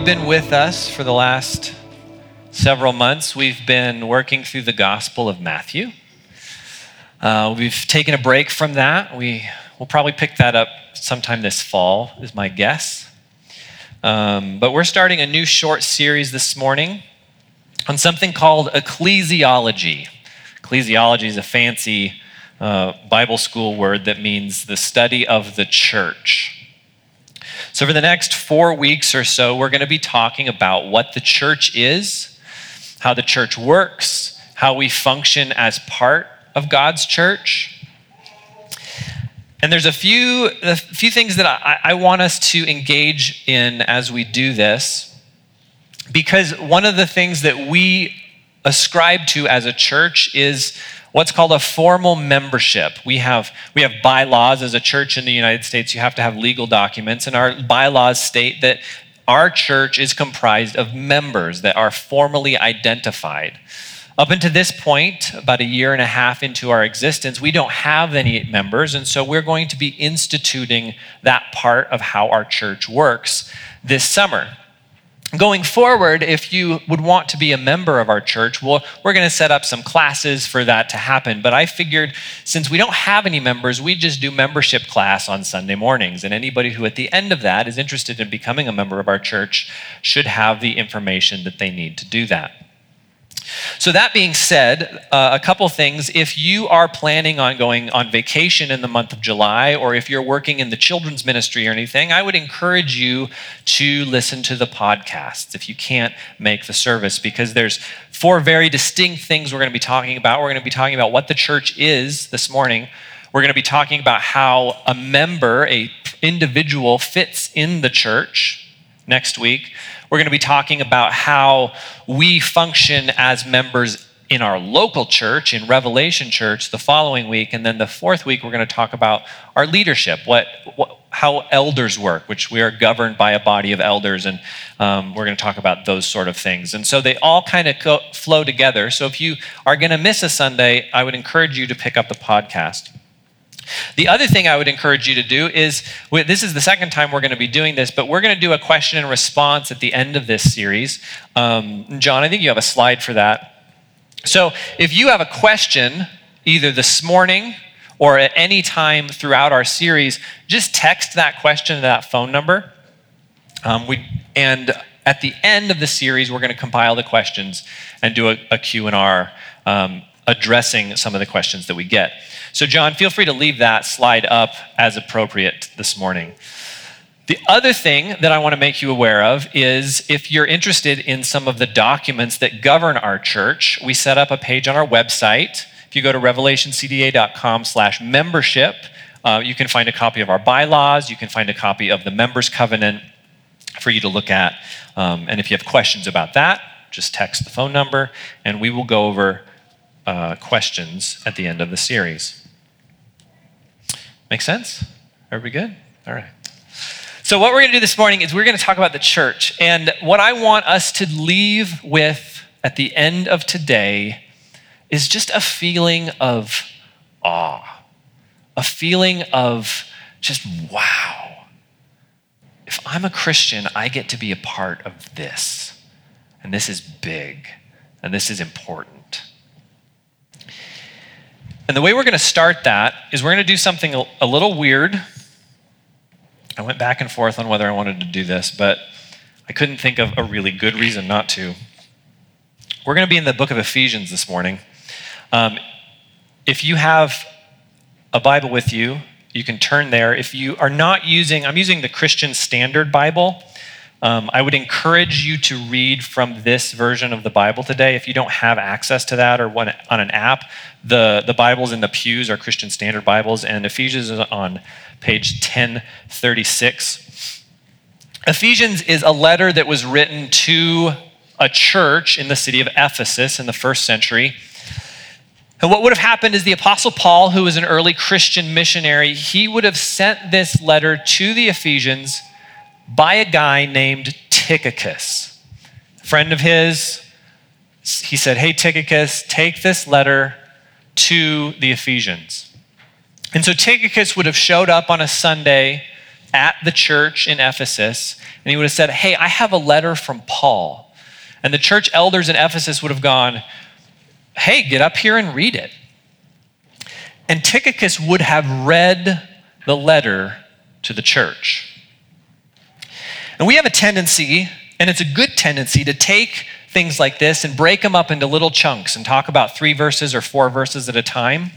you've been with us for the last several months, we've been working through the Gospel of Matthew. Uh, we've taken a break from that. We will probably pick that up sometime this fall, is my guess. Um, but we're starting a new short series this morning on something called ecclesiology. Ecclesiology is a fancy uh, Bible school word that means the study of the church. So, for the next four weeks or so, we're going to be talking about what the church is, how the church works, how we function as part of God's church. And there's a few, a few things that I, I want us to engage in as we do this, because one of the things that we ascribe to as a church is what's called a formal membership. We have, we have bylaws as a church in the United States. You have to have legal documents, and our bylaws state that our church is comprised of members that are formally identified. Up until this point, about a year and a half into our existence, we don't have any members, and so we're going to be instituting that part of how our church works this summer going forward, if you would want to be a member of our church, well, we're going to set up some classes for that to happen. But I figured since we don't have any members, we just do membership class on Sunday mornings. And anybody who at the end of that is interested in becoming a member of our church should have the information that they need to do that. So, that being said, uh, a couple things. If you are planning on going on vacation in the month of July, or if you're working in the children's ministry or anything, I would encourage you to listen to the podcasts if you can't make the service, because there's four very distinct things we're going to be talking about. We're going to be talking about what the church is this morning. We're going to be talking about how a member, a individual, fits in the church next week. We're going to be talking about how we function as members in our local church, in Revelation Church, the following week. And then the fourth week, we're going to talk about our leadership, what, what how elders work, which we are governed by a body of elders. And um, we're going to talk about those sort of things. And so they all kind of co- flow together. So if you are going to miss a Sunday, I would encourage you to pick up the podcast. The other thing I would encourage you to do is this is the second time we're going to be doing this, but we're going to do a question and response at the end of this series. Um, John, I think you have a slide for that. So if you have a question, either this morning or at any time throughout our series, just text that question to that phone number. Um, we, and at the end of the series, we're going to compile the questions and do a, a Q&R um, addressing some of the questions that we get. So, John, feel free to leave that slide up as appropriate this morning. The other thing that I want to make you aware of is if you're interested in some of the documents that govern our church, we set up a page on our website. If you go to revelationcda.com slash membership, uh, you can find a copy of our bylaws, you can find a copy of the members covenant for you to look at. Um, and if you have questions about that, just text the phone number and we will go over uh, questions at the end of the series. Make sense? Are we good? All right. So, what we're going to do this morning is we're going to talk about the church. And what I want us to leave with at the end of today is just a feeling of awe, a feeling of just wow. If I'm a Christian, I get to be a part of this. And this is big, and this is important. And the way we're going to start that is we're going to do something a, little weird. I went back and forth on whether I wanted to do this, but I couldn't think of a really good reason not to. We're going to be in the book of Ephesians this morning. Um, if you have a Bible with you, you can turn there. If you are not using, I'm using the Christian Standard Bible. Um, I would encourage you to read from this version of the Bible today. If you don't have access to that or one on an app, the, the Bibles in the pews are Christian Standard Bibles, and Ephesians is on page 1036. Ephesians is a letter that was written to a church in the city of Ephesus in the first century. And what would have happened is the Apostle Paul, who was an early Christian missionary, he would have sent this letter to the Ephesians by a guy named Tychicus. A friend of his, he said, Hey, Tychicus, take this letter to the Ephesians. And so Tychicus would have showed up on a Sunday at the church in Ephesus and he would have said, Hey, I have a letter from Paul. And the church elders in Ephesus would have gone, Hey, get up here and read it. And Tychicus would have read the letter to the church. And we have a tendency, and it's a good tendency, to take things like this and break them up into little chunks and talk about three verses or four verses at a time.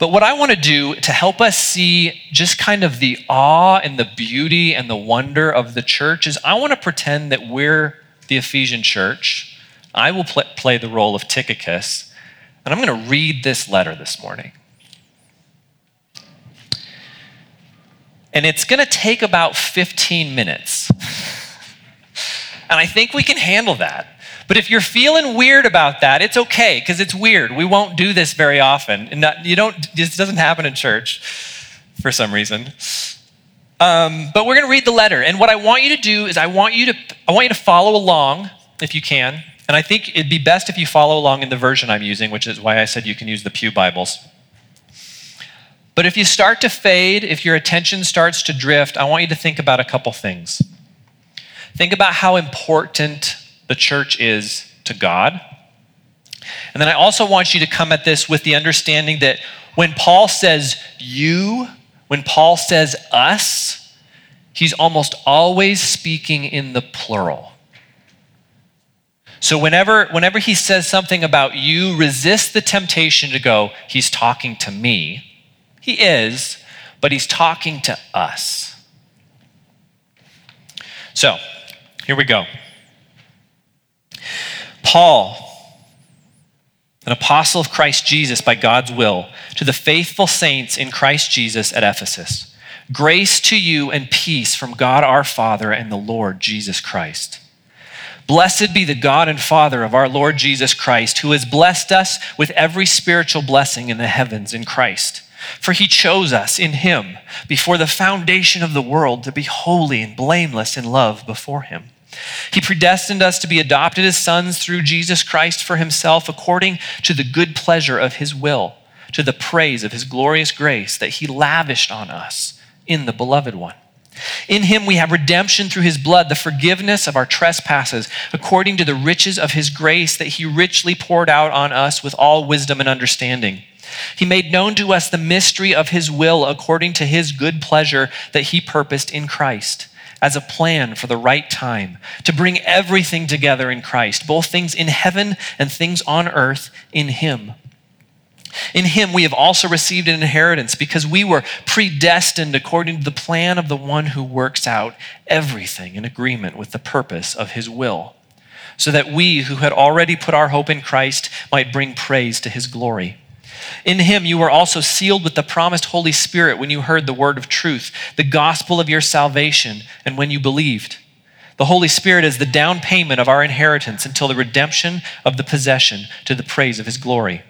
But what I want to do to help us see just kind of the awe and the beauty and the wonder of the church is I want to pretend that we're the Ephesian church. I will pl- play the role of Tychicus, and I'm going to read this letter this morning. And it's going to take about 15 minutes. and I think we can handle that. But if you're feeling weird about that, it's okay because it's weird. We won't do this very often. And not, you don't, this doesn't happen in church for some reason. Um, but we're going to read the letter. And what I want you to do is I want you to, I want you to follow along if you can. And I think it'd be best if you follow along in the version I'm using, which is why I said you can use the Pew Bibles. But if you start to fade, if your attention starts to drift, I want you to think about a couple things. Think about how important the church is to God. And then I also want you to come at this with the understanding that when Paul says you, when Paul says us, he's almost always speaking in the plural. So whenever, whenever he says something about you, resist the temptation to go, he's talking to me. He is, but he's talking to us. So, here we go. Paul, an apostle of Christ Jesus by God's will, to the faithful saints in Christ Jesus at Ephesus. Grace to you and peace from God our Father and the Lord Jesus Christ. Blessed be the God and Father of our Lord Jesus Christ, who has blessed us with every spiritual blessing in the heavens in Christ. For he chose us in him before the foundation of the world to be holy and blameless in love before him. He predestined us to be adopted as sons through Jesus Christ for himself, according to the good pleasure of his will, to the praise of his glorious grace that he lavished on us in the beloved one. In him we have redemption through his blood, the forgiveness of our trespasses, according to the riches of his grace that he richly poured out on us with all wisdom and understanding. He made known to us the mystery of his will according to his good pleasure that he purposed in Christ as a plan for the right time to bring everything together in Christ, both things in heaven and things on earth in Him. In Him, we have also received an inheritance because we were predestined according to the plan of the one who works out everything in agreement with the purpose of His will, so that we who had already put our hope in Christ might bring praise to His glory. In him you were also sealed with the promised Holy Spirit when you heard the word of truth, the gospel of your salvation, and when you believed. The Holy Spirit is the down payment of our inheritance until the redemption of the possession to the praise of his glory.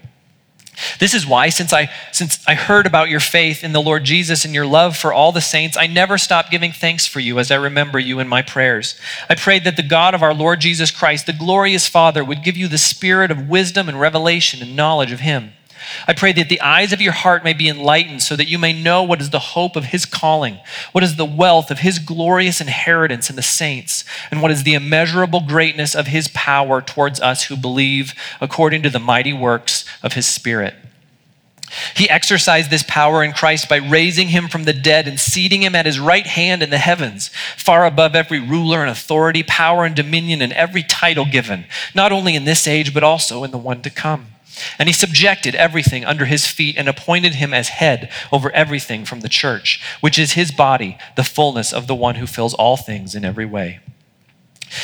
This is why, since I, since I heard about your faith in the Lord Jesus and your love for all the saints, I never stop giving thanks for you as I remember you in my prayers. I prayed that the God of our Lord Jesus Christ, the glorious Father, would give you the spirit of wisdom and revelation and knowledge of him I pray that the eyes of your heart may be enlightened so that you may know what is the hope of his calling, what is the wealth of his glorious inheritance in the saints, and what is the immeasurable greatness of his power towards us who believe according to the mighty works of his Spirit. He exercised this power in Christ by raising him from the dead and seating him at his right hand in the heavens, far above every ruler and authority, power and dominion, and every title given, not only in this age, but also in the one to come. And he subjected everything under his feet and appointed him as head over everything from the church, which is his body, the fullness of the one who fills all things in every way.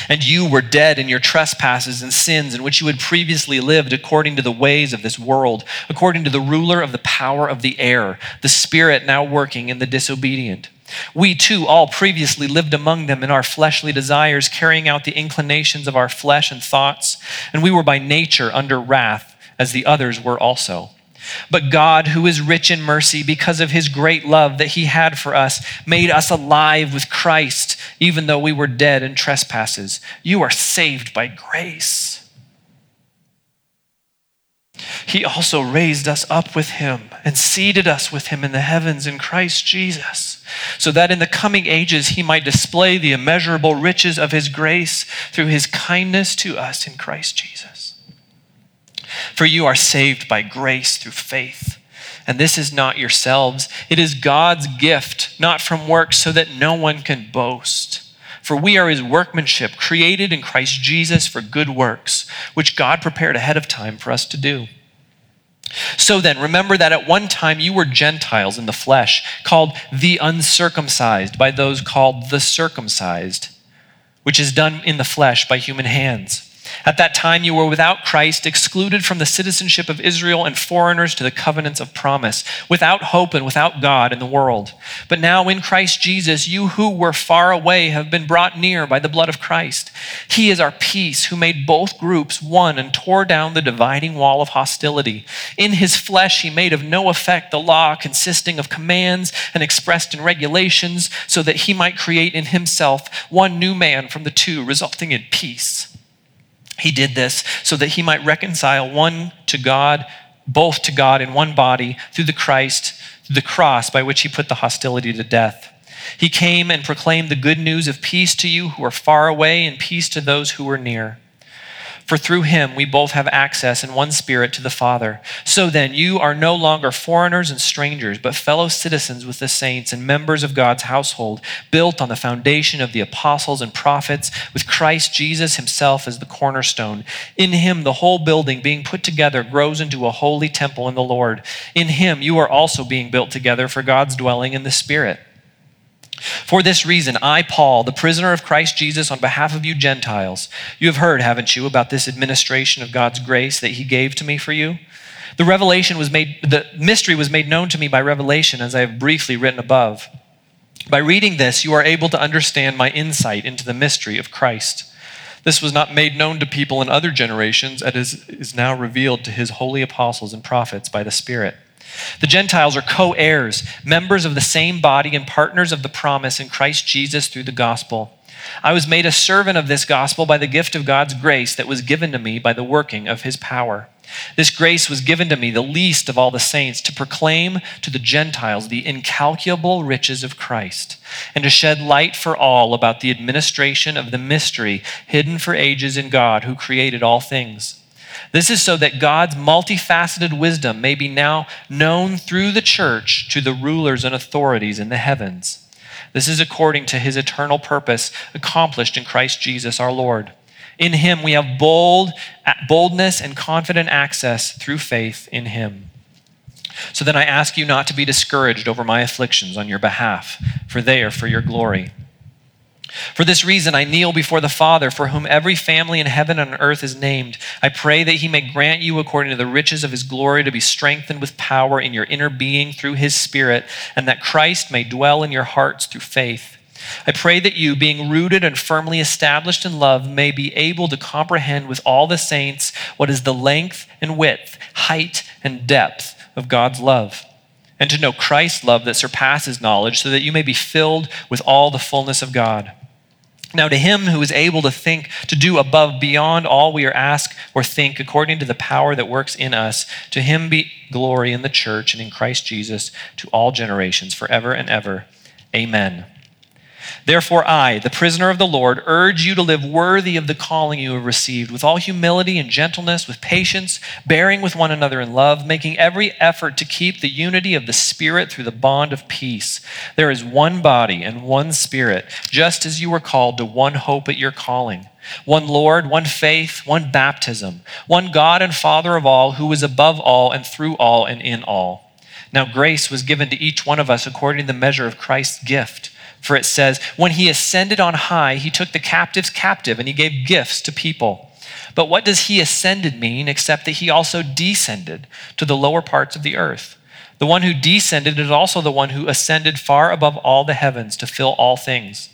And you were dead in your trespasses and sins in which you had previously lived according to the ways of this world, according to the ruler of the power of the air, the spirit now working in the disobedient. We too all previously lived among them in our fleshly desires, carrying out the inclinations of our flesh and thoughts, and we were by nature under wrath as the others were also. But God, who is rich in mercy, because of his great love that he had for us, made us alive with Christ, even though we were dead in trespasses. You are saved by grace. he also raised us up with him and seated us with him in the heavens in Christ Jesus, so that in the coming ages he might display the immeasurable riches of his grace through his kindness to us in Christ Jesus. For you are saved by grace through faith. And this is not yourselves, it is God's gift, not from works, so that no one can boast. For we are his workmanship, created in Christ Jesus for good works, which God prepared ahead of time for us to do. So then, remember that at one time you were Gentiles in the flesh, called the uncircumcised by those called the circumcised, which is done in the flesh by human hands. At that time, you were without Christ, excluded from the citizenship of Israel, and foreigners to the covenants of promise, without hope and without God in the world. But now, in Christ Jesus, you who were far away have been brought near by the blood of Christ. He is our peace, who made both groups one and tore down the dividing wall of hostility. In his flesh, he made of no effect the law consisting of commands and expressed in regulations, so that he might create in himself one new man from the two, resulting in peace he did this so that he might reconcile one to God, both to God in one body through the Christ, through the cross by which he put the hostility to death. He came and proclaimed the good news of peace to you who are far away and peace to those who are near. For through him we both have access in one spirit to the Father. So then, you are no longer foreigners and strangers, but fellow citizens with the saints and members of God's household, built on the foundation of the apostles and prophets, with Christ Jesus himself as the cornerstone. In him, the whole building being put together grows into a holy temple in the Lord. In him, you are also being built together for God's dwelling in the Spirit. For this reason, I, Paul, the prisoner of Christ Jesus, on behalf of you Gentiles, you have heard, haven't you, about this administration of God's grace that he gave to me for you? The revelation was made, the mystery was made known to me by revelation, as I have briefly written above. By reading this, you are able to understand my insight into the mystery of Christ. This was not made known to people in other generations, as is now revealed to his holy apostles and prophets by the Spirit. The Gentiles are co heirs, members of the same body, and partners of the promise in Christ Jesus through the gospel. I was made a servant of this gospel by the gift of God's grace that was given to me by the working of his power. This grace was given to me, the least of all the saints, to proclaim to the Gentiles the incalculable riches of Christ, and to shed light for all about the administration of the mystery hidden for ages in God who created all things this is so that God's multifaceted wisdom may be now known through the church to the rulers and authorities in the heavens. This is according to his eternal purpose accomplished in Christ Jesus our Lord. In him we have bold boldness and confident access through faith in him. So then I ask you not to be discouraged over my afflictions on your behalf, for they are for your glory. For this reason, I kneel before the Father, for whom every family in heaven and earth is named. I pray that he may grant you, according to the riches of his glory, to be strengthened with power in your inner being through his Spirit, and that Christ may dwell in your hearts through faith. I pray that you, being rooted and firmly established in love, may be able to comprehend with all the saints what is the length and width, height and depth of God's love and to know Christ's love that surpasses knowledge, so that you may be filled with all the fullness of God. Now, to him who is able to think, to do above, beyond all we are asked or think, according to the power that works in us, to him be glory in the church and in Christ Jesus to all generations, forever and ever. Amen. Therefore, I, the prisoner of the Lord, urge you to live worthy of the calling you have received, with all humility and gentleness, with patience, bearing with one another in love, making every effort to keep the unity of the Spirit through the bond of peace. There is one body and one Spirit, just as you were called to one hope at your calling. One Lord, one faith, one baptism, one God and Father of all, who is above all and through all and in all. Now, grace was given to each one of us according to the measure of Christ's gift. For it says, When he ascended on high, he took the captives captive and he gave gifts to people. But what does he ascended mean except that he also descended to the lower parts of the earth? The one who descended is also the one who ascended far above all the heavens to fill all things.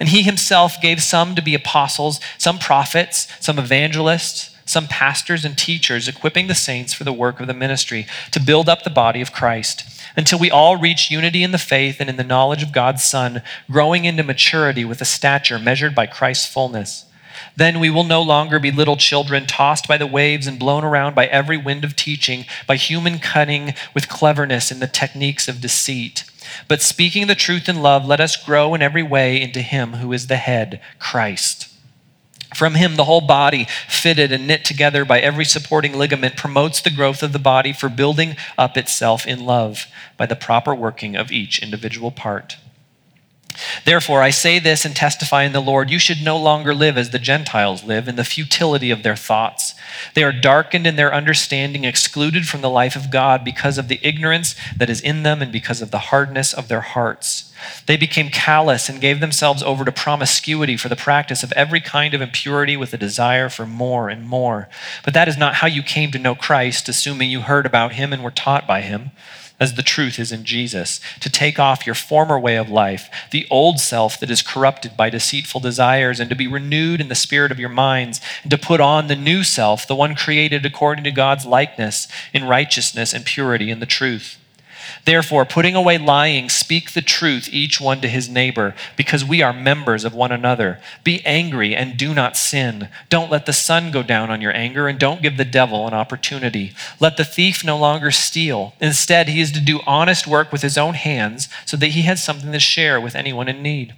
And he himself gave some to be apostles, some prophets, some evangelists, some pastors and teachers, equipping the saints for the work of the ministry to build up the body of Christ until we all reach unity in the faith and in the knowledge of God's Son, growing into maturity with a stature measured by Christ's fullness. Then we will no longer be little children tossed by the waves and blown around by every wind of teaching, by human cunning with cleverness in the techniques of deceit. But speaking the truth in love, let us grow in every way into Him who is the head, Christ. From him, the whole body, fitted and knit together by every supporting ligament, promotes the growth of the body for building up itself in love by the proper working of each individual part. Therefore, I say this and testify in the Lord you should no longer live as the Gentiles live in the futility of their thoughts. They are darkened in their understanding, excluded from the life of God because of the ignorance that is in them and because of the hardness of their hearts. They became callous and gave themselves over to promiscuity for the practice of every kind of impurity with a desire for more and more. But that is not how you came to know Christ, assuming you heard about him and were taught by him as the truth is in Jesus, to take off your former way of life, the old self that is corrupted by deceitful desires, and to be renewed in the spirit of your minds, and to put on the new self, the one created according to God's likeness, in righteousness and purity in the truth. Therefore, putting away lying, speak the truth, each one to his neighbor, because we are members of one another. Be angry and do not sin. Don't let the sun go down on your anger, and don't give the devil an opportunity. Let the thief no longer steal. Instead, he is to do honest work with his own hands, so that he has something to share with anyone in need.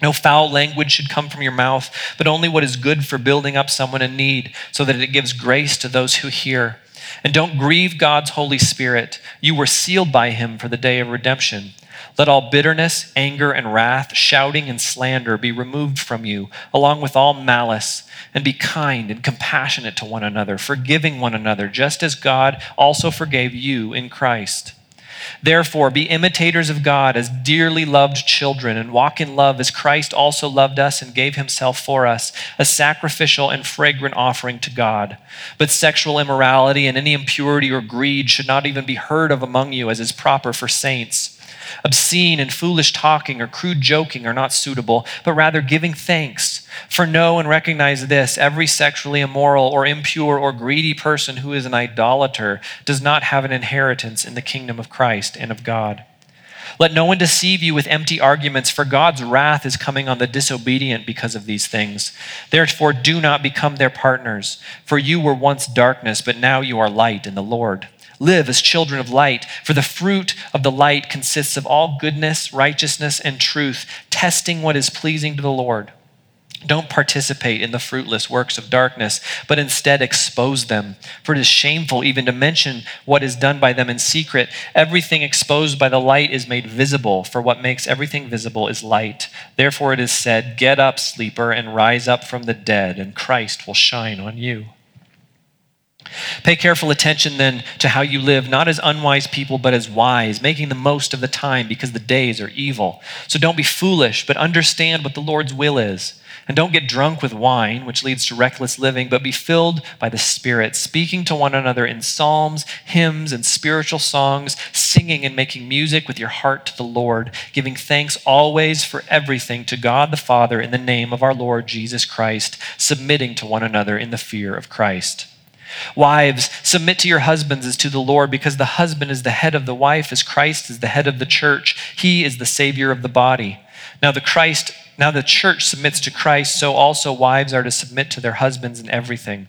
No foul language should come from your mouth, but only what is good for building up someone in need, so that it gives grace to those who hear. And don't grieve God's Holy Spirit. You were sealed by him for the day of redemption. Let all bitterness, anger, and wrath, shouting and slander be removed from you, along with all malice. And be kind and compassionate to one another, forgiving one another, just as God also forgave you in Christ. Therefore, be imitators of God as dearly loved children, and walk in love as Christ also loved us and gave himself for us, a sacrificial and fragrant offering to God. But sexual immorality and any impurity or greed should not even be heard of among you, as is proper for saints. Obscene and foolish talking or crude joking are not suitable, but rather giving thanks. For know and recognize this every sexually immoral or impure or greedy person who is an idolater does not have an inheritance in the kingdom of Christ and of God. Let no one deceive you with empty arguments, for God's wrath is coming on the disobedient because of these things. Therefore, do not become their partners, for you were once darkness, but now you are light in the Lord. Live as children of light, for the fruit of the light consists of all goodness, righteousness, and truth, testing what is pleasing to the Lord. Don't participate in the fruitless works of darkness, but instead expose them. For it is shameful even to mention what is done by them in secret. Everything exposed by the light is made visible, for what makes everything visible is light. Therefore it is said, Get up, sleeper, and rise up from the dead, and Christ will shine on you. Pay careful attention then to how you live, not as unwise people, but as wise, making the most of the time because the days are evil. So don't be foolish, but understand what the Lord's will is. And don't get drunk with wine, which leads to reckless living, but be filled by the Spirit, speaking to one another in psalms, hymns, and spiritual songs, singing and making music with your heart to the Lord, giving thanks always for everything to God the Father in the name of our Lord Jesus Christ, submitting to one another in the fear of Christ. Wives, submit to your husbands as to the Lord, because the husband is the head of the wife, as Christ is the head of the church. He is the Savior of the body. Now the Christ, now the church submits to Christ, so also wives are to submit to their husbands in everything.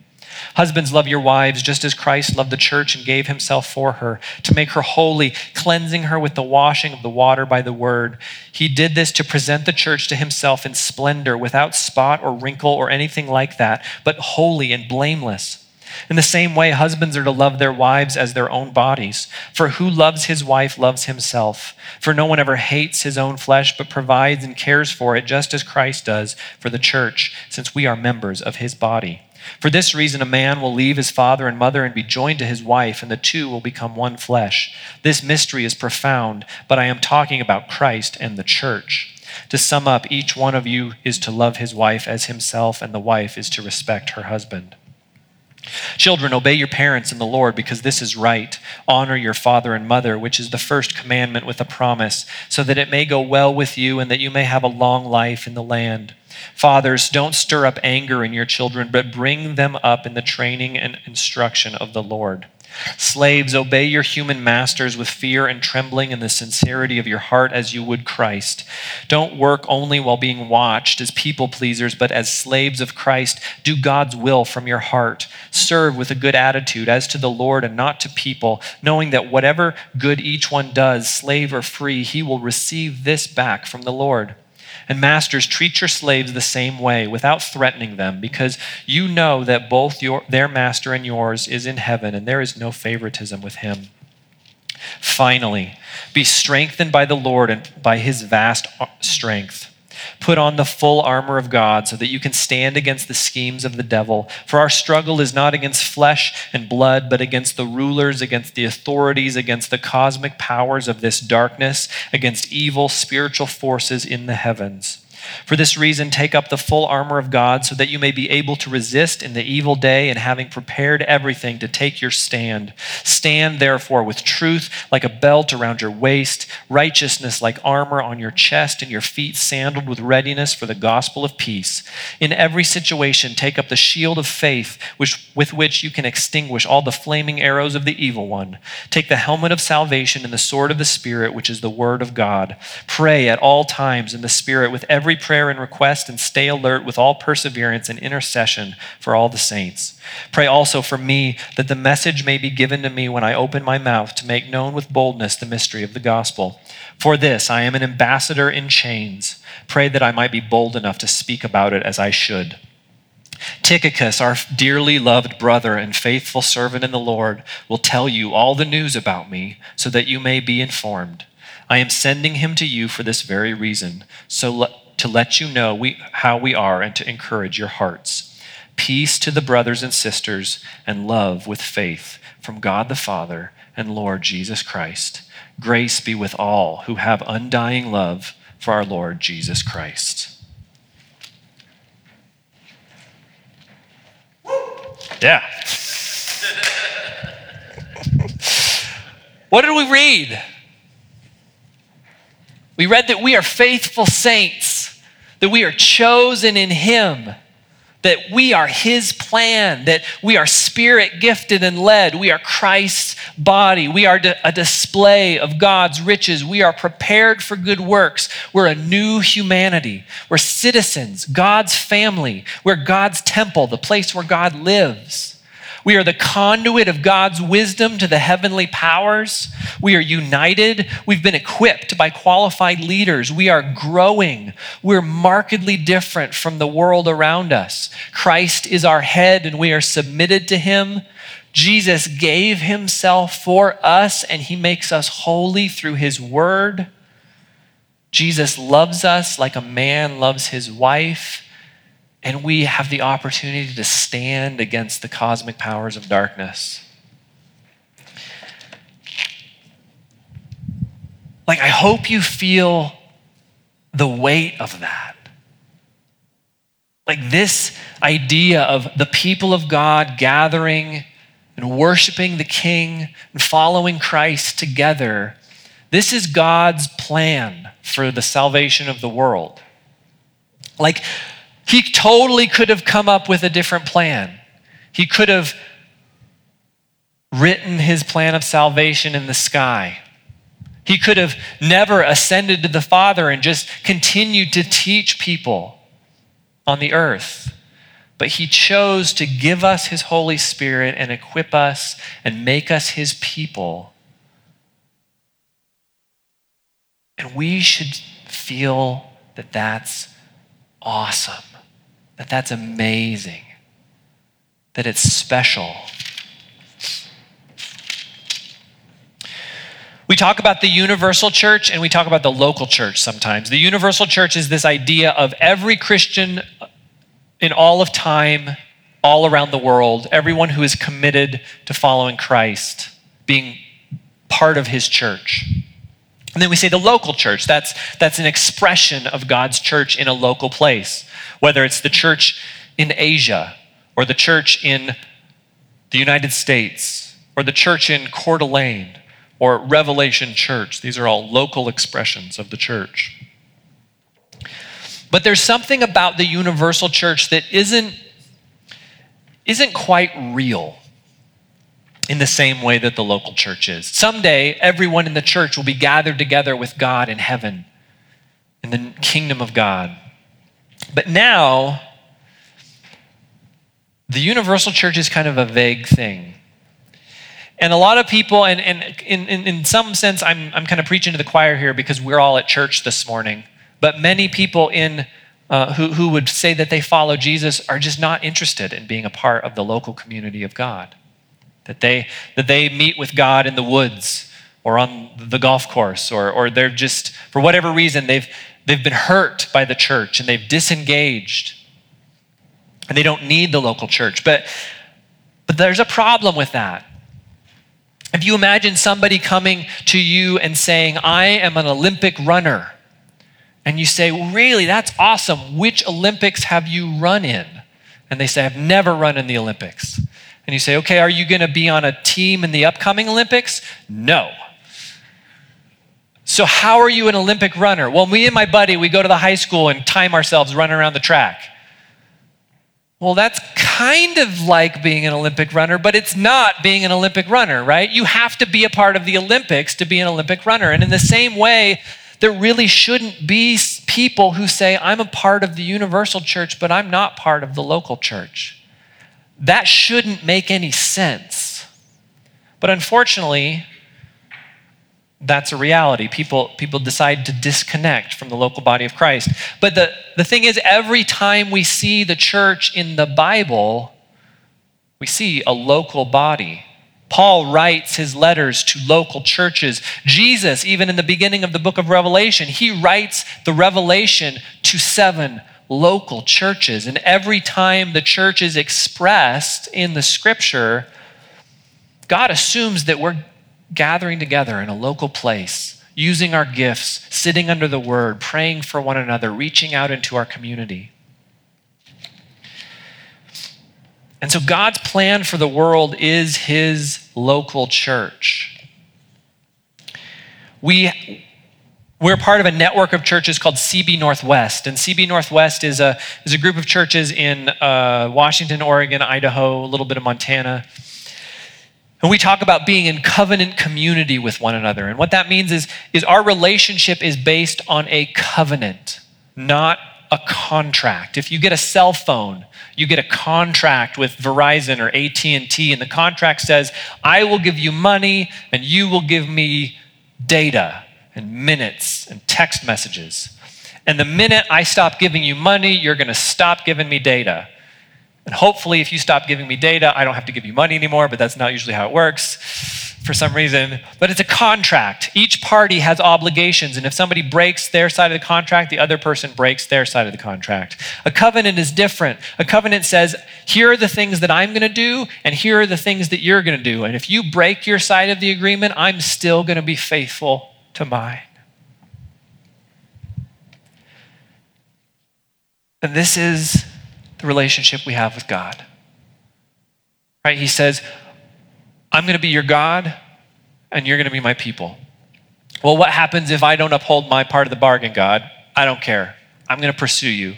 Husbands, love your wives just as Christ loved the church and gave himself for her to make her holy, cleansing her with the washing of the water by the word. He did this to present the church to himself in splendor, without spot or wrinkle or anything like that, but holy and blameless. In the same way, husbands are to love their wives as their own bodies. For who loves his wife loves himself. For no one ever hates his own flesh, but provides and cares for it, just as Christ does for the church, since we are members of his body. For this reason, a man will leave his father and mother and be joined to his wife, and the two will become one flesh. This mystery is profound, but I am talking about Christ and the church. To sum up, each one of you is to love his wife as himself, and the wife is to respect her husband. Children, obey your parents in the Lord because this is right. Honor your father and mother, which is the first commandment with a promise, so that it may go well with you and that you may have a long life in the land. Fathers, don't stir up anger in your children, but bring them up in the training and instruction of the Lord. Slaves, obey your human masters with fear and trembling in the sincerity of your heart as you would Christ. Don't work only while being watched as people pleasers, but as slaves of Christ. Do God's will from your heart. Serve with a good attitude as to the Lord and not to people, knowing that whatever good each one does, slave or free, he will receive this back from the Lord. And masters, treat your slaves the same way without threatening them, because you know that both your, their master and yours is in heaven, and there is no favoritism with him. Finally, be strengthened by the Lord and by his vast uh, strength. Put on the full armor of God so that you can stand against the schemes of the devil. For our struggle is not against flesh and blood, but against the rulers, against the authorities, against the cosmic powers of this darkness, against evil spiritual forces in the heavens. For this reason, take up the full armor of God so that you may be able to resist in the evil day and having prepared everything to take your stand. Stand therefore with truth like a belt around your waist, righteousness like armor on your chest, and your feet sandaled with readiness for the gospel of peace. In every situation, take up the shield of faith which, with which you can extinguish all the flaming arrows of the evil one. Take the helmet of salvation and the sword of the Spirit, which is the word of God. Pray at all times in the Spirit with every every prayer and request and stay alert with all perseverance and intercession for all the saints. Pray also for me that the message may be given to me when I open my mouth to make known with boldness the mystery of the gospel. For this I am an ambassador in chains. Pray that I might be bold enough to speak about it as I should. Tychicus, our dearly loved brother and faithful servant in the Lord, will tell you all the news about me so that you may be informed. I am sending him to you for this very reason, so to let you know we, how we are and to encourage your hearts. Peace to the brothers and sisters, and love with faith from God the Father and Lord Jesus Christ. Grace be with all who have undying love for our Lord Jesus Christ. Yeah. what did we read? We read that we are faithful saints that we are chosen in Him, that we are His plan, that we are spirit gifted and led. We are Christ's body. We are a display of God's riches. We are prepared for good works. We're a new humanity. We're citizens, God's family. We're God's temple, the place where God lives. We are the conduit of God's wisdom to the heavenly powers. We are united. We've been equipped by qualified leaders. We are growing. We're markedly different from the world around us. Christ is our head and we are submitted to him. Jesus gave himself for us and he makes us holy through his word. Jesus loves us like a man loves his wife and we have the opportunity to stand against the cosmic powers of darkness. Like, I hope you feel the weight of that. Like, this idea of the people of God gathering and worshiping the King and following Christ together. This is God's plan for the salvation of the world. Like, he totally could have come up with a different plan. He could have written his plan of salvation in the sky. He could have never ascended to the Father and just continued to teach people on the earth. But he chose to give us his Holy Spirit and equip us and make us his people. And we should feel that that's awesome that that's amazing, that it's special. We talk about the universal church and we talk about the local church sometimes. The universal church is this idea of every Christian in all of time, all around the world, everyone who is committed to following Christ, being part of his church. And then we say the local church. That's, that's an expression of God's church in a local place, whether it's the church in Asia or the church in the United States or the church in Coeur d'Alene or Revelation Church. These are all local expressions of the church. But there's something about the universal church that isn't, isn't quite real in the same way that the local church is. Someday, everyone in the church will be gathered together with God in heaven, in the kingdom of God. But now, the universal church is kind of a vague thing. And a lot of people, and, and in, in, in some sense, I'm, I'm kind of preaching to the choir here because we're all at church this morning. But many people in uh, who, who would say that they follow Jesus are just not interested in being a part of the local community of God. That they, that they meet with God in the woods or on the golf course, or, or they're just, for whatever reason, they've, they've been hurt by the church and they've disengaged. And they don't need the local church. But, but there's a problem with that. If you imagine somebody coming to you and saying, I am an Olympic runner, and you say, well, Really, that's awesome. Which Olympics have you run in? And they say, I've never run in the Olympics. And you say, Okay, are you going to be on a team in the upcoming Olympics? No. So, how are you an Olympic runner? Well, me and my buddy, we go to the high school and time ourselves running around the track. Well, that's kind of like being an Olympic runner, but it's not being an Olympic runner, right? You have to be a part of the Olympics to be an Olympic runner. And in the same way, there really shouldn't be people who say, I'm a part of the universal church, but I'm not part of the local church. That shouldn't make any sense. But unfortunately, that's a reality. People, people decide to disconnect from the local body of Christ. But the, the thing is, every time we see the church in the Bible, we see a local body. Paul writes his letters to local churches. Jesus, even in the beginning of the book of Revelation, he writes the revelation to seven local churches. And every time the church is expressed in the scripture, God assumes that we're gathering together in a local place, using our gifts, sitting under the word, praying for one another, reaching out into our community. And so God's plan for the world is his local church. We we're part of a network of churches called CB Northwest. And CB Northwest is a, is a group of churches in uh, Washington, Oregon, Idaho, a little bit of Montana. And we talk about being in covenant community with one another. And what that means is, is our relationship is based on a covenant, not a contract. If you get a cell phone, you get a contract with Verizon or AT&T and the contract says, "I will give you money and you will give me data and minutes and text messages." And the minute I stop giving you money, you're going to stop giving me data. And hopefully, if you stop giving me data, I don't have to give you money anymore, but that's not usually how it works for some reason. But it's a contract. Each party has obligations, and if somebody breaks their side of the contract, the other person breaks their side of the contract. A covenant is different. A covenant says, here are the things that I'm going to do, and here are the things that you're going to do. And if you break your side of the agreement, I'm still going to be faithful to mine. And this is the relationship we have with God. Right? He says, I'm going to be your God and you're going to be my people. Well, what happens if I don't uphold my part of the bargain, God? I don't care. I'm going to pursue you.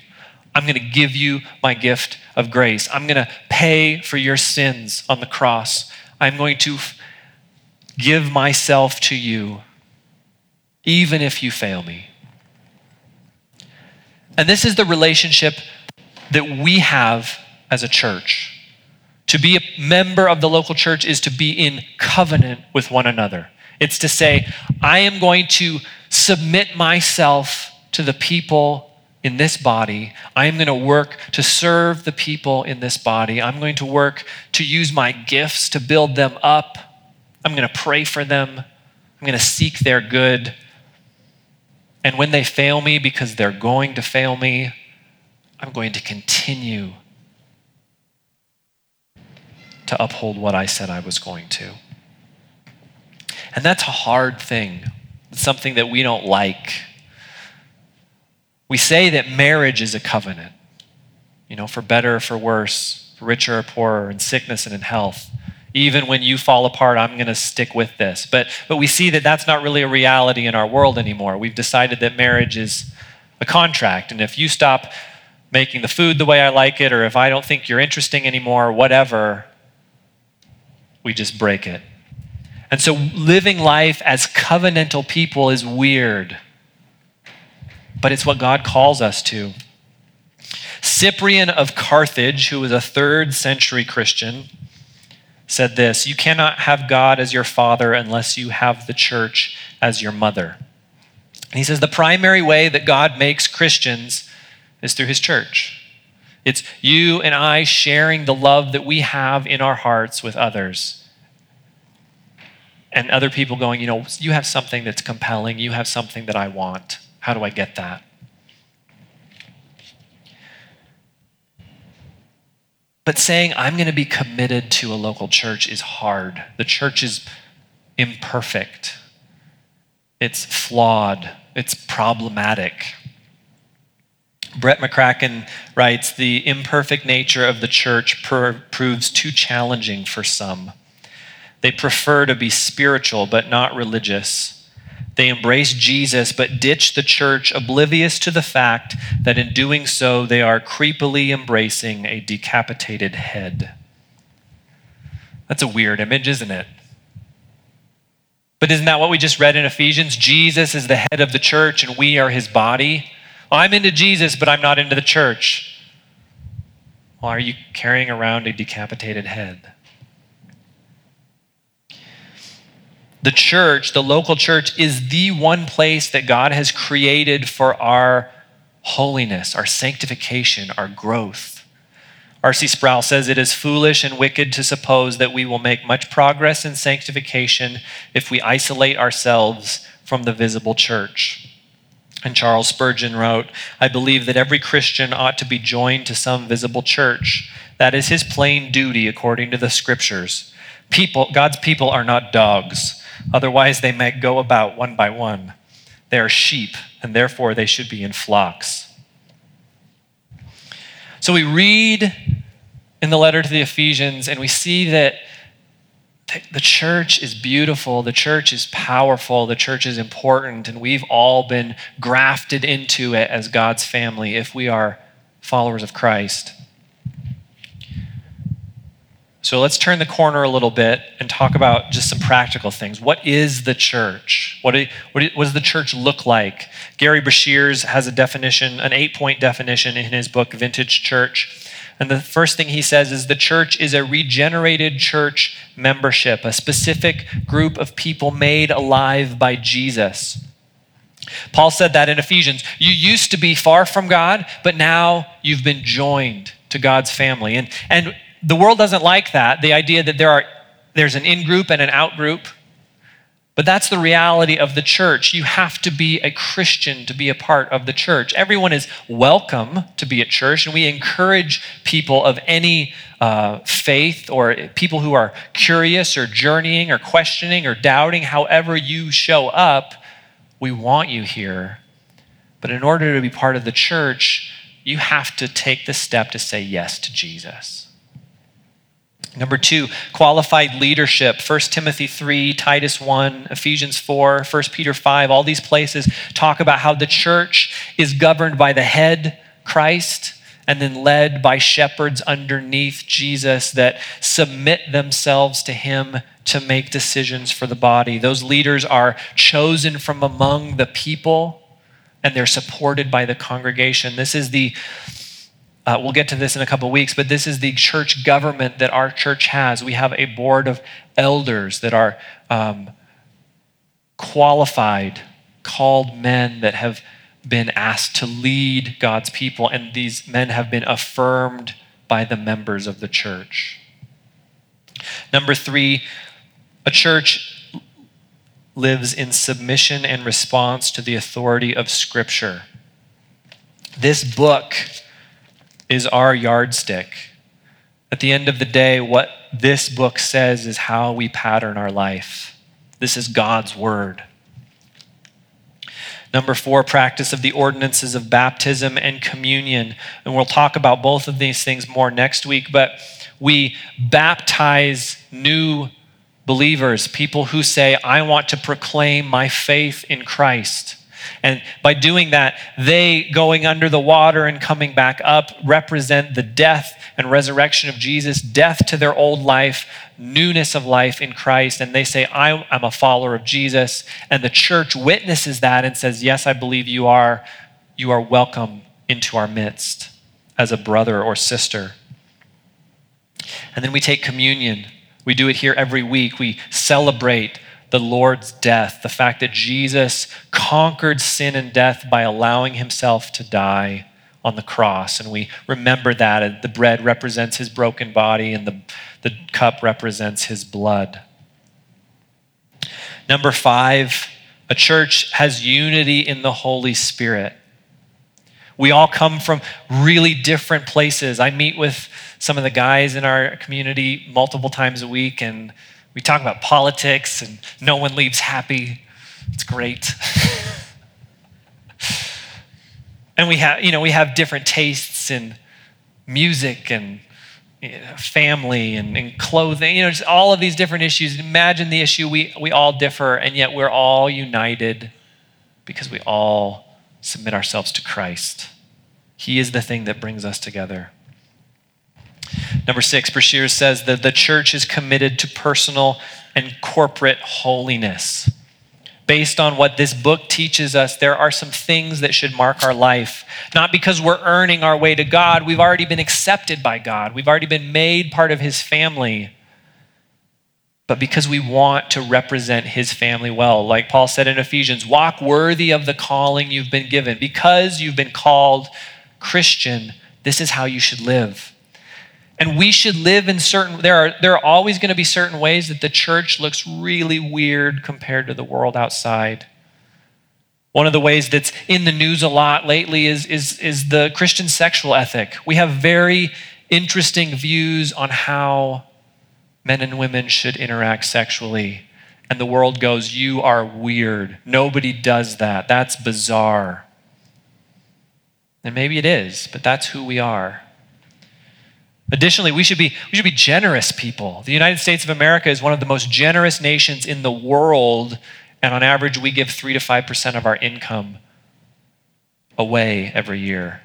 I'm going to give you my gift of grace. I'm going to pay for your sins on the cross. I'm going to give myself to you, even if you fail me. And this is the relationship that we have as a church. To be a member of the local church is to be in covenant with one another. It's to say, I am going to submit myself to the people in this body. I am going to work to serve the people in this body. I'm going to work to use my gifts to build them up. I'm going to pray for them. I'm going to seek their good. And when they fail me, because they're going to fail me, I'm going to continue to uphold what I said I was going to. And that's a hard thing. It's something that we don't like. We say that marriage is a covenant, you know, for better or for worse, for richer or poorer, in sickness and in health. Even when you fall apart, I'm going to stick with this. But, but we see that that's not really a reality in our world anymore. We've decided that marriage is a contract. And if you stop making the food the way I like it, or if I don't think you're interesting anymore, whatever, we just break it. And so living life as covenantal people is weird, but it's what God calls us to. Cyprian of Carthage, who was a third century Christian, said this You cannot have God as your father unless you have the church as your mother. And he says the primary way that God makes Christians is through his church. It's you and I sharing the love that we have in our hearts with others. And other people going, you know, you have something that's compelling, you have something that I want. How do I get that? But saying, I'm going to be committed to a local church is hard. The church is imperfect, it's flawed, it's problematic. Brett McCracken writes The imperfect nature of the church proves too challenging for some. They prefer to be spiritual but not religious. They embrace Jesus but ditch the church, oblivious to the fact that in doing so they are creepily embracing a decapitated head. That's a weird image, isn't it? But isn't that what we just read in Ephesians? Jesus is the head of the church and we are his body. Well, I'm into Jesus, but I'm not into the church. Well, are you carrying around a decapitated head? The church, the local church, is the one place that God has created for our holiness, our sanctification, our growth. R.C. Sproul says it is foolish and wicked to suppose that we will make much progress in sanctification if we isolate ourselves from the visible church. And Charles Spurgeon wrote, I believe that every Christian ought to be joined to some visible church. That is his plain duty according to the scriptures. People, God's people are not dogs. Otherwise, they might go about one by one. They are sheep, and therefore they should be in flocks. So we read in the letter to the Ephesians and we see that the church is beautiful, the church is powerful, the church is important, and we've all been grafted into it as God's family if we are followers of Christ. So let's turn the corner a little bit and talk about just some practical things. What is the church? What, do, what, do, what does the church look like? Gary Breshears has a definition, an eight point definition in his book, Vintage Church. And the first thing he says is the church is a regenerated church membership, a specific group of people made alive by Jesus. Paul said that in Ephesians. You used to be far from God, but now you've been joined to God's family. And, and the world doesn't like that, the idea that there are, there's an in group and an out group. But that's the reality of the church. You have to be a Christian to be a part of the church. Everyone is welcome to be at church, and we encourage people of any uh, faith or people who are curious or journeying or questioning or doubting, however you show up, we want you here. But in order to be part of the church, you have to take the step to say yes to Jesus. Number two, qualified leadership. 1 Timothy 3, Titus 1, Ephesians 4, 1 Peter 5, all these places talk about how the church is governed by the head, Christ, and then led by shepherds underneath Jesus that submit themselves to him to make decisions for the body. Those leaders are chosen from among the people and they're supported by the congregation. This is the uh, we'll get to this in a couple weeks, but this is the church government that our church has. We have a board of elders that are um, qualified, called men that have been asked to lead God's people, and these men have been affirmed by the members of the church. Number three, a church lives in submission and response to the authority of Scripture. This book is our yardstick. At the end of the day, what this book says is how we pattern our life. This is God's word. Number four, practice of the ordinances of baptism and communion. And we'll talk about both of these things more next week, but we baptize new believers, people who say, I want to proclaim my faith in Christ. And by doing that, they going under the water and coming back up represent the death and resurrection of Jesus, death to their old life, newness of life in Christ. And they say, I'm a follower of Jesus. And the church witnesses that and says, Yes, I believe you are. You are welcome into our midst as a brother or sister. And then we take communion. We do it here every week. We celebrate the Lord's death, the fact that Jesus conquered sin and death by allowing himself to die on the cross. And we remember that. The bread represents his broken body, and the, the cup represents his blood. Number five, a church has unity in the Holy Spirit. We all come from really different places. I meet with some of the guys in our community multiple times a week, and we talk about politics, and no one leaves happy. It's great. and we have, you know, we have different tastes in music and you know, family and, and, clothing, you know, just all of these different issues. Imagine the issue we, we all differ, and yet we're all united because we all submit ourselves to Christ. He is the thing that brings us together. Number six, Brashear says that the church is committed to personal and corporate holiness. Based on what this book teaches us, there are some things that should mark our life. Not because we're earning our way to God, we've already been accepted by God, we've already been made part of His family but because we want to represent his family well. Like Paul said in Ephesians, walk worthy of the calling you've been given. Because you've been called Christian, this is how you should live. And we should live in certain, there are, there are always going to be certain ways that the church looks really weird compared to the world outside. One of the ways that's in the news a lot lately is, is, is the Christian sexual ethic. We have very interesting views on how men and women should interact sexually. And the world goes, You are weird. Nobody does that. That's bizarre. And maybe it is, but that's who we are. Additionally, we should, be, we should be generous people. The United States of America is one of the most generous nations in the world, and on average, we give 3 to 5% of our income away every year.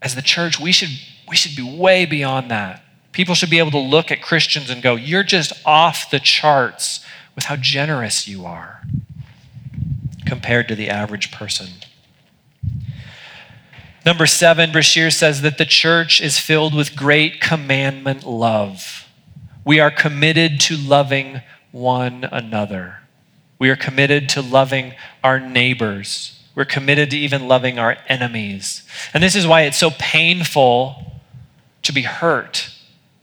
As the church, we should, we should be way beyond that. People should be able to look at Christians and go, You're just off the charts with how generous you are compared to the average person. Number seven, Brashear says that the church is filled with great commandment love. We are committed to loving one another. We are committed to loving our neighbors. We're committed to even loving our enemies. And this is why it's so painful to be hurt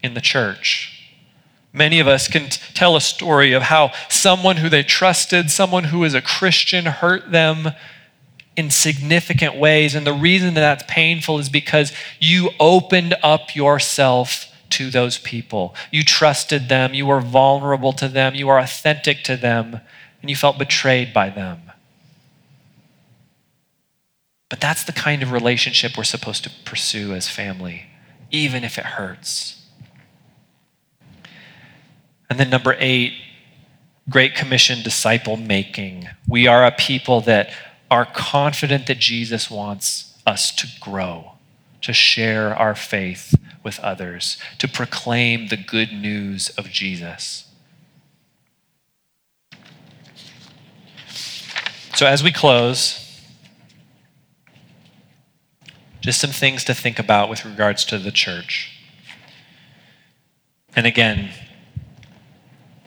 in the church. Many of us can tell a story of how someone who they trusted, someone who is a Christian, hurt them in significant ways. And the reason that that's painful is because you opened up yourself to those people. You trusted them, you were vulnerable to them, you were authentic to them, and you felt betrayed by them. But that's the kind of relationship we're supposed to pursue as family, even if it hurts. And then number eight, Great Commission disciple making. We are a people that are confident that Jesus wants us to grow, to share our faith with others, to proclaim the good news of Jesus. So, as we close, just some things to think about with regards to the church. And again,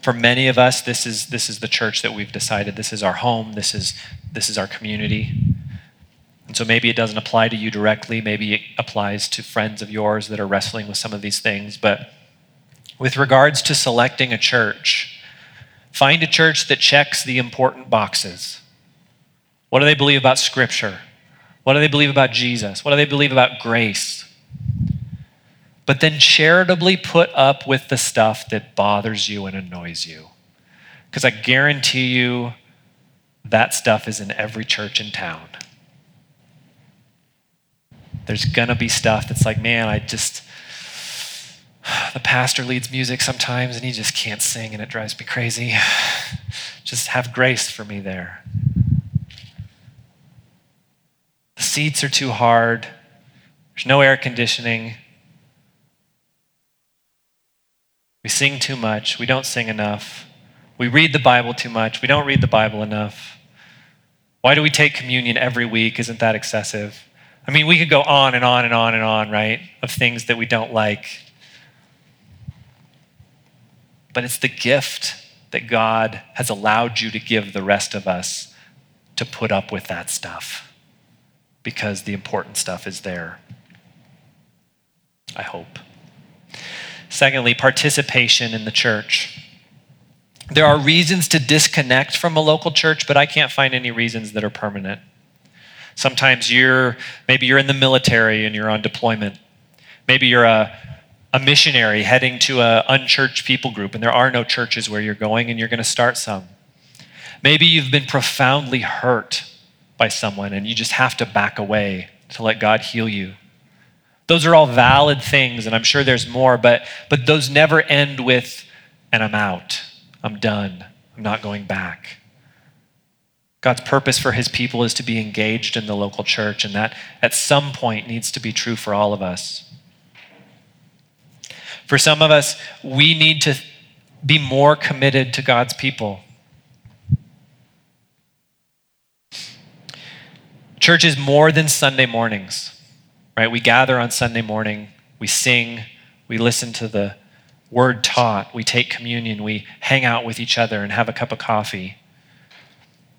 for many of us, this is, this is the church that we've decided this is our home, this is, this is our community. And so maybe it doesn't apply to you directly, maybe it applies to friends of yours that are wrestling with some of these things. But with regards to selecting a church, find a church that checks the important boxes. What do they believe about Scripture? What do they believe about Jesus? What do they believe about grace? but then charitably put up with the stuff that bothers you and annoys you. Because I guarantee you that stuff is in every church in town. There's gonna be stuff that's like, man, I just, the pastor leads music sometimes and he just can't sing and it drives me crazy. just have grace for me there. The seats are too hard, there's no air conditioning. We sing too much, we don't sing enough. We read the Bible too much, we don't read the Bible enough. Why do we take communion every week? Isn't that excessive? I mean, we could go on and on and on and on, right, of things that we don't like. But it's the gift that God has allowed you to give the rest of us to put up with that stuff because the important stuff is there. I hope. Secondly, participation in the church. There are reasons to disconnect from a local church, but I can't find any reasons that are permanent. Sometimes you're maybe you're in the military and you're on deployment. Maybe you're a, a missionary heading to an unchurched people group and there are no churches where you're going and you're going to start some. Maybe you've been profoundly hurt by someone and you just have to back away to let God heal you. Those are all valid things, and I'm sure there's more, but, but those never end with, and I'm out. I'm done. I'm not going back. God's purpose for his people is to be engaged in the local church, and that at some point needs to be true for all of us. For some of us, we need to be more committed to God's people. Church is more than Sunday mornings right? We gather on Sunday morning, we sing, we listen to the word taught, we take communion, we hang out with each other and have a cup of coffee.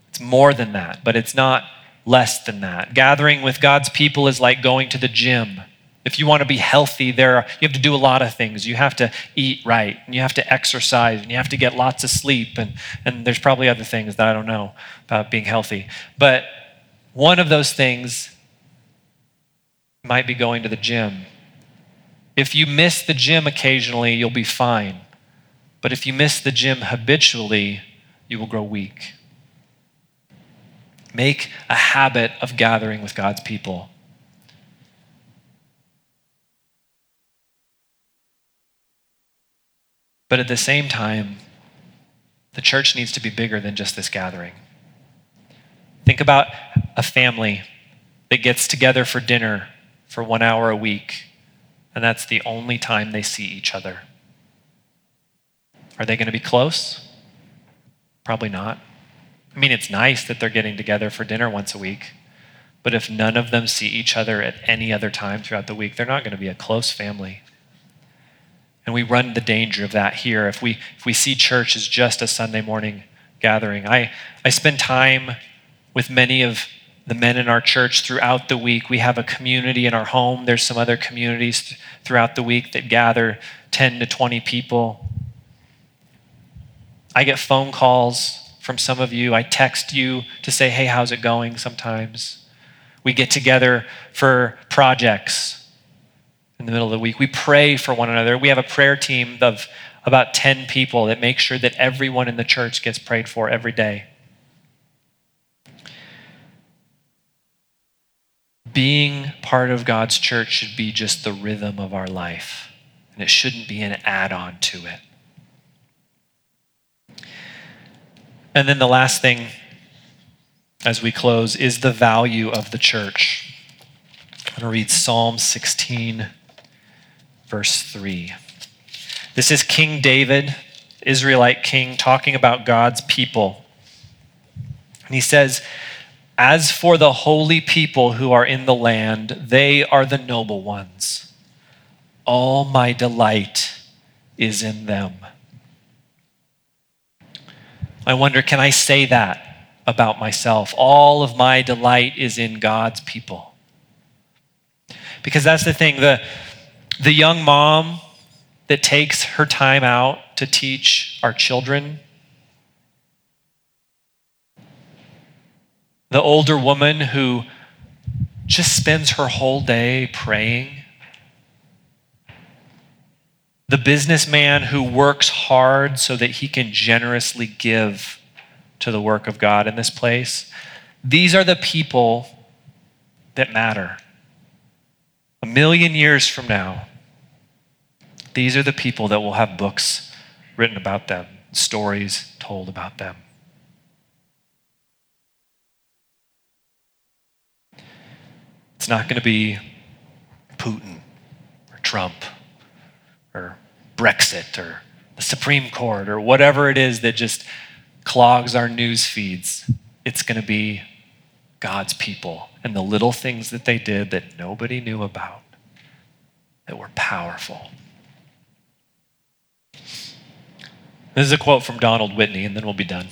It's more than that, but it's not less than that. Gathering with God's people is like going to the gym. If you want to be healthy, there are, you have to do a lot of things. You have to eat right, and you have to exercise, and you have to get lots of sleep, and, and there's probably other things that I don't know about being healthy. But one of those things might be going to the gym. If you miss the gym occasionally, you'll be fine. But if you miss the gym habitually, you will grow weak. Make a habit of gathering with God's people. But at the same time, the church needs to be bigger than just this gathering. Think about a family that gets together for dinner for one hour a week, and that's the only time they see each other. Are they going to be close? Probably not. I mean, it's nice that they're getting together for dinner once a week, but if none of them see each other at any other time throughout the week, they're not going to be a close family. And we run the danger of that here if we, if we see church as just a Sunday morning gathering. I, I spend time with many of the men in our church throughout the week. We have a community in our home. There's some other communities th- throughout the week that gather 10 to 20 people. I get phone calls from some of you. I text you to say, hey, how's it going sometimes. We get together for projects in the middle of the week. We pray for one another. We have a prayer team of about 10 people that make sure that everyone in the church gets prayed for every day. Being part of God's church should be just the rhythm of our life, and it shouldn't be an add on to it. And then the last thing as we close is the value of the church. I'm going to read Psalm 16, verse 3. This is King David, Israelite king, talking about God's people. And he says, as for the holy people who are in the land, they are the noble ones. All my delight is in them. I wonder, can I say that about myself? All of my delight is in God's people. Because that's the thing. The, the young mom that takes her time out to teach our children the older woman who just spends her whole day praying, the businessman who works hard so that he can generously give to the work of God in this place. These are the people that matter. A million years from now, these are the people that will have books written about them, stories told about them. It's not going to be Putin or Trump or Brexit or the Supreme Court or whatever it is that just clogs our news feeds. It's going to be God's people and the little things that they did that nobody knew about that were powerful. This is a quote from Donald Whitney, and then we'll be done.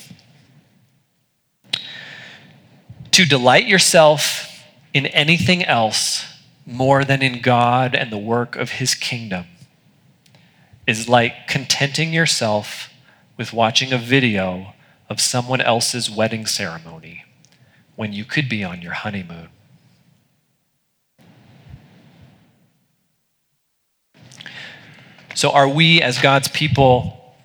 To delight yourself in anything else more than in God and the work of his kingdom is like contenting yourself with watching a video of someone else's wedding ceremony when you could be on your honeymoon. So, are we as God's people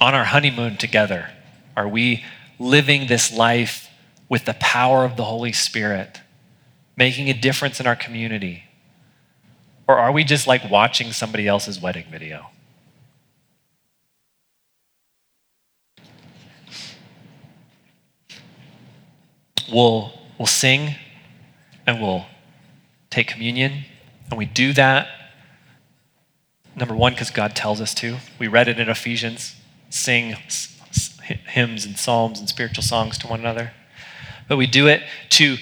on our honeymoon together? Are we living this life with the power of the Holy Spirit, making a difference in our community? Or are we just like watching somebody else's wedding video? We'll, we'll sing and we'll take communion, and we do that Number one, because God tells us to. We read it in Ephesians sing hymns and psalms and spiritual songs to one another. But we do it to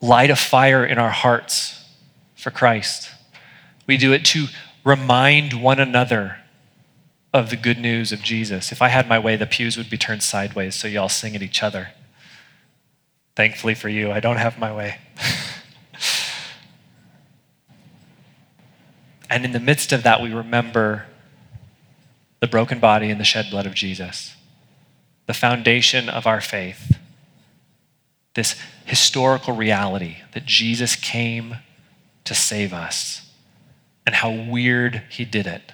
light a fire in our hearts for Christ. We do it to remind one another of the good news of Jesus. If I had my way, the pews would be turned sideways so y'all sing at each other. Thankfully for you, I don't have my way. And in the midst of that, we remember the broken body and the shed blood of Jesus, the foundation of our faith, this historical reality that Jesus came to save us, and how weird he did it.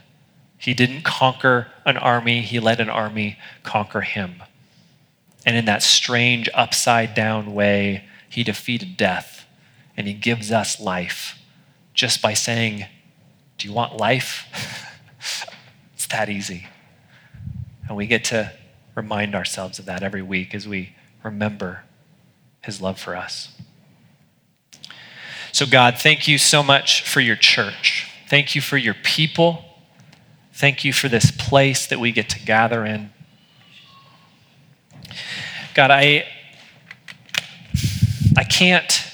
He didn't conquer an army, he let an army conquer him. And in that strange, upside down way, he defeated death and he gives us life just by saying, do you want life? it's that easy. And we get to remind ourselves of that every week as we remember his love for us. So, God, thank you so much for your church. Thank you for your people. Thank you for this place that we get to gather in. God, I, I can't,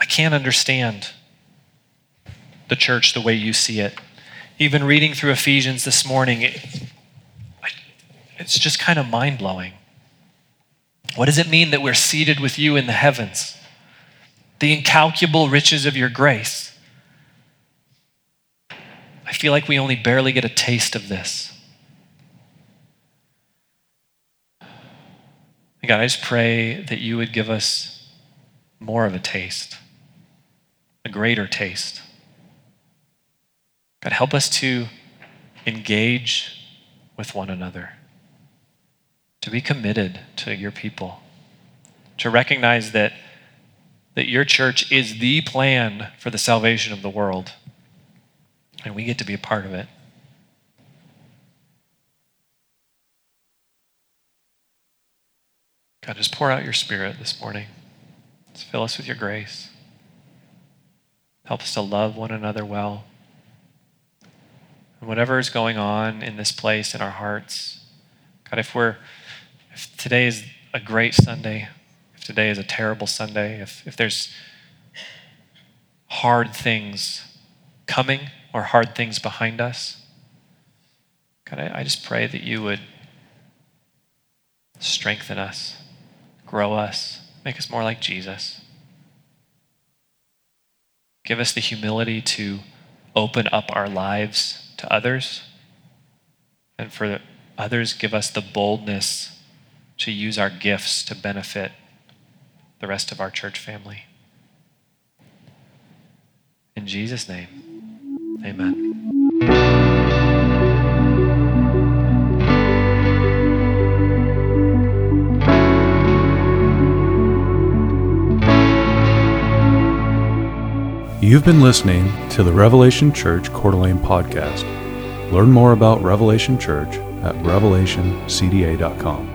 I can't understand the church the way you see it. Even reading through Ephesians this morning, it, it's just kind of mind blowing. What does it mean that we're seated with you in the heavens? The incalculable riches of your grace. I feel like we only barely get a taste of this. God, I just pray that you would give us more of a taste, a greater taste. God, help us to engage with one another, to be committed to your people, to recognize that, that your church is the plan for the salvation of the world, and we get to be a part of it. God, just pour out your spirit this morning. Just fill us with your grace. Help us to love one another well. And whatever is going on in this place, in our hearts, God, if we're, if today is a great Sunday, if today is a terrible Sunday, if, if there's hard things coming or hard things behind us, God, I, I just pray that you would strengthen us, grow us, make us more like Jesus. Give us the humility to open up our lives to others. And for others, give us the boldness to use our gifts to benefit the rest of our church family. In Jesus' name, amen. You've been listening to the Revelation Church Coeur d'Alene podcast. Learn more about Revelation Church at revelationcda.com.